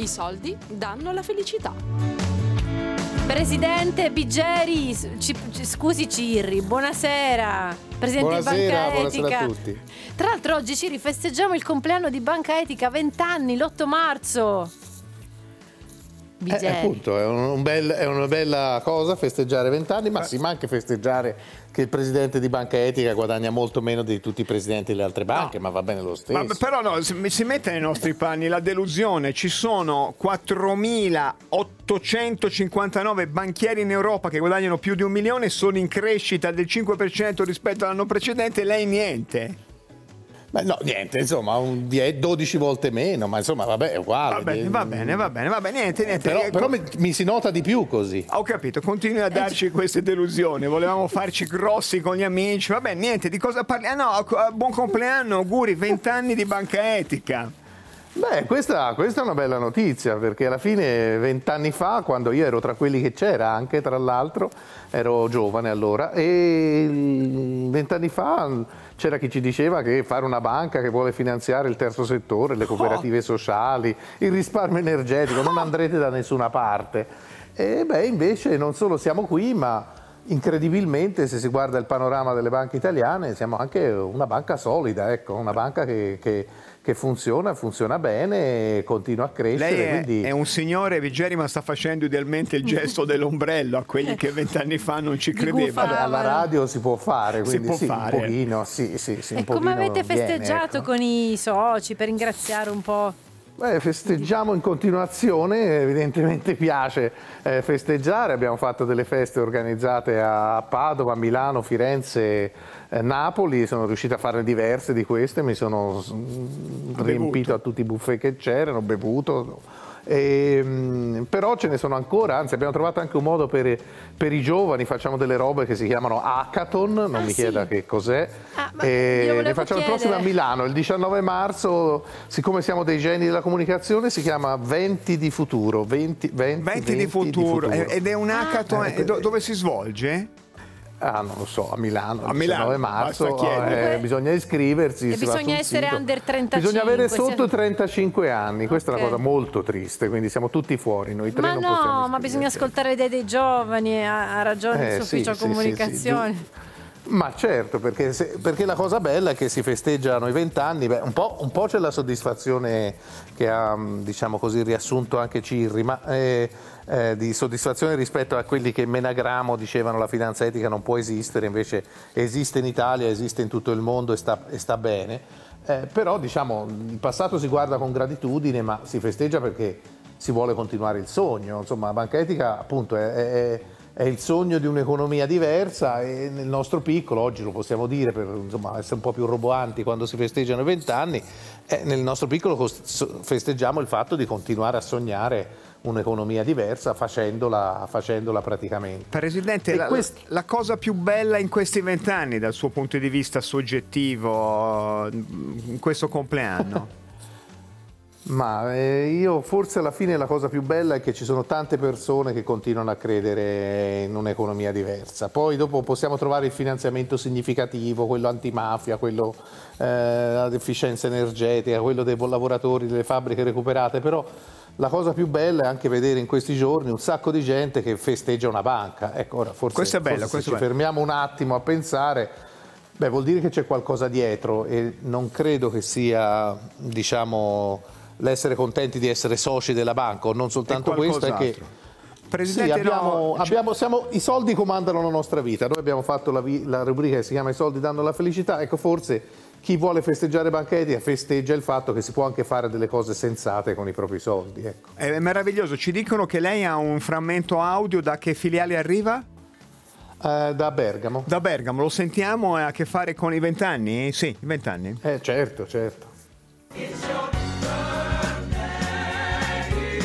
I soldi danno la felicità. Presidente Biggeri, ci, ci, scusi Cirri, buonasera. Presidente buonasera, di Banca buonasera Etica. a tutti. Tra l'altro oggi Cirri festeggiamo il compleanno di Banca Etica, 20 anni, l'8 marzo. Eh, appunto, è, un bel, è, una bella cosa festeggiare vent'anni, ma si ma anche festeggiare che il presidente di Banca Etica guadagna molto meno di tutti i presidenti delle altre banche, no. ma va bene lo stesso. Ma, però no, si mette nei nostri panni la delusione. Ci sono 4.859 banchieri in Europa che guadagnano più di un milione, sono in crescita del 5% rispetto all'anno precedente, lei niente. Beh, no, niente, insomma, un 12 volte meno, ma insomma, vabbè, è uguale. Va bene, va bene, va bene, va bene, niente, niente. Però, però mi, mi, si nota di più così. Ho capito, continui a darci queste delusioni, volevamo farci grossi con gli amici, va bene, niente, di cosa parliamo? Ah, no, buon compleanno, auguri, 20 anni di banca etica. Beh, questa, questa, è una bella notizia perché alla fine vent'anni fa, quando io ero tra quelli che c'era anche tra l'altro, ero giovane allora, e vent'anni fa c'era chi ci diceva che fare una banca che vuole finanziare il terzo settore, le cooperative oh. sociali, il risparmio energetico, non andrete da nessuna parte. E beh, invece non solo siamo qui, ma incredibilmente se si guarda il panorama delle banche italiane siamo anche una banca solida, ecco, una banca che, che che funziona, funziona bene e continua a crescere. Lei è, quindi... è un signore, Viggeri, ma sta facendo idealmente il gesto dell'ombrello a quelli che vent'anni fa non ci credevano. alla radio si può fare, quindi si può sì, fare. un pochino, sì, sì, sì, e come avete festeggiato viene, ecco. con i soci per ringraziare un po'? Beh, festeggiamo in continuazione, evidentemente piace eh, festeggiare, abbiamo fatto delle feste organizzate a Padova, Milano, Firenze, eh, Napoli, sono riuscito a farne diverse di queste, mi sono riempito a tutti i buffet che c'erano, bevuto e, ehm, però ce ne sono ancora, anzi abbiamo trovato anche un modo per, per, i giovani, facciamo delle robe che si chiamano hackathon, non ah, mi sì. chieda che cos'è. Ah, e ne facciamo chiedere. il prossimo a Milano, il 19 marzo, siccome siamo dei geni della comunicazione, si chiama 20 di futuro. 20, 20, 20, 20 di, futuro. di, futuro. ed è un hackathon, ah, eh, dove si svolge? Ah, non lo so, a Milano, a il Milano, 19 marzo, eh, bisogna iscriversi. E bisogna essere sito. under 35. Bisogna avere sotto 35 anni, questa okay. è una cosa molto triste, quindi siamo tutti fuori, noi tre ma non no, possiamo ma bisogna ascoltare le idee dei giovani, ha, ragione eh, il suo ufficio sì, comunicazione. Sì, sì, ma certo, perché, se, perché, la cosa bella è che si festeggiano i vent'anni, un, un, po', c'è la soddisfazione che ha diciamo così, riassunto anche Cirri, ma eh, eh, di soddisfazione rispetto a quelli che Menagramo dicevano la finanza etica non può esistere, invece esiste in Italia, esiste in tutto il mondo e sta, e sta bene. Eh, però diciamo, il passato si guarda con gratitudine, ma si festeggia perché si vuole continuare il sogno. Insomma, la banca etica appunto è, è, è il sogno di un'economia diversa e nel nostro piccolo, oggi lo possiamo dire per insomma, essere un po' più roboanti quando si festeggiano i vent'anni, eh, nel nostro piccolo festeggiamo il fatto di continuare a sognare un'economia diversa facendola, facendola praticamente. Presidente, la, quest... la, cosa più bella in questi vent'anni dal suo punto di vista soggettivo in questo compleanno? Ma eh, io forse alla fine la cosa più bella è che ci sono tante persone che continuano a credere in un'economia diversa. Poi dopo possiamo trovare il finanziamento significativo, quello antimafia, quello eh, efficienza energetica, quello dei lavoratori delle fabbriche recuperate, però la cosa più bella è anche vedere in questi giorni un sacco di gente che festeggia una banca. Ecco, ora forse, questo è bello, questo se ci fermiamo un attimo a pensare, beh, vuol dire che c'è qualcosa dietro e non credo che sia, diciamo, l'essere contenti di essere soci della banca, o non soltanto questo, è che Presidente, sì, abbiamo, no, abbiamo, siamo, i soldi comandano la nostra vita. Noi abbiamo fatto la, la, rubrica che si chiama I soldi danno la felicità. Ecco, forse chi vuole festeggiare Banca Etica festeggia il fatto che si può anche fare delle cose sensate con i propri soldi. Ecco. È meraviglioso. Ci dicono che lei ha un frammento audio. Da che filiale arriva? Uh, da Bergamo. Da Bergamo, lo sentiamo, ha a che fare con i vent'anni? Sì, i vent'anni. Eh, certo, certo.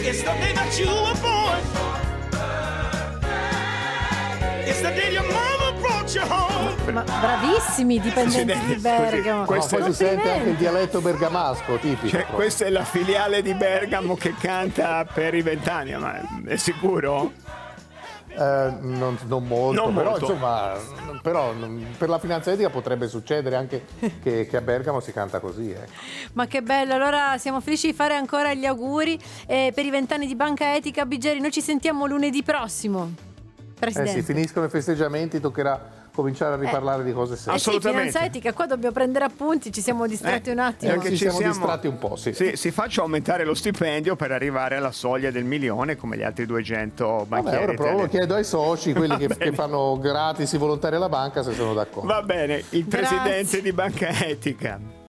It's the day that you were born. It's the day your mama brought you home. Ma bravissimi i dipendenti di Bergamo. No, poi si sente anche il dialetto bergamasco tipico. Cioè, questa è la filiale di Bergamo che canta per i vent'anni, ma è sicuro? Eh, non, non molto, Non però molto. insomma, però, per la finanza etica potrebbe succedere anche che, che a Bergamo si canta così. eh. Ma che bello, allora siamo felici di fare ancora gli auguri eh, per i vent'anni di Banca Etica. Bigeri, noi ci sentiamo lunedì prossimo. Eh Presidente. sì, finiscono i festeggiamenti, toccherà cominciare a riparlare di cose Eh serie. sì, Assolutamente. finanza etica, qua dobbiamo prendere appunti, ci siamo distratti Eh, un attimo. anche Ci ci siamo siamo- distratti un po', sì. Sì, si faccia aumentare lo stipendio per arrivare alla soglia del milione come gli altri 200 Vabbè, banchieri. ora provo, italiani. chiedo ai soci, quelli che, che fanno gratis i volontari alla banca, se sono d'accordo. Va bene, il Grazie. presidente di Banca Etica.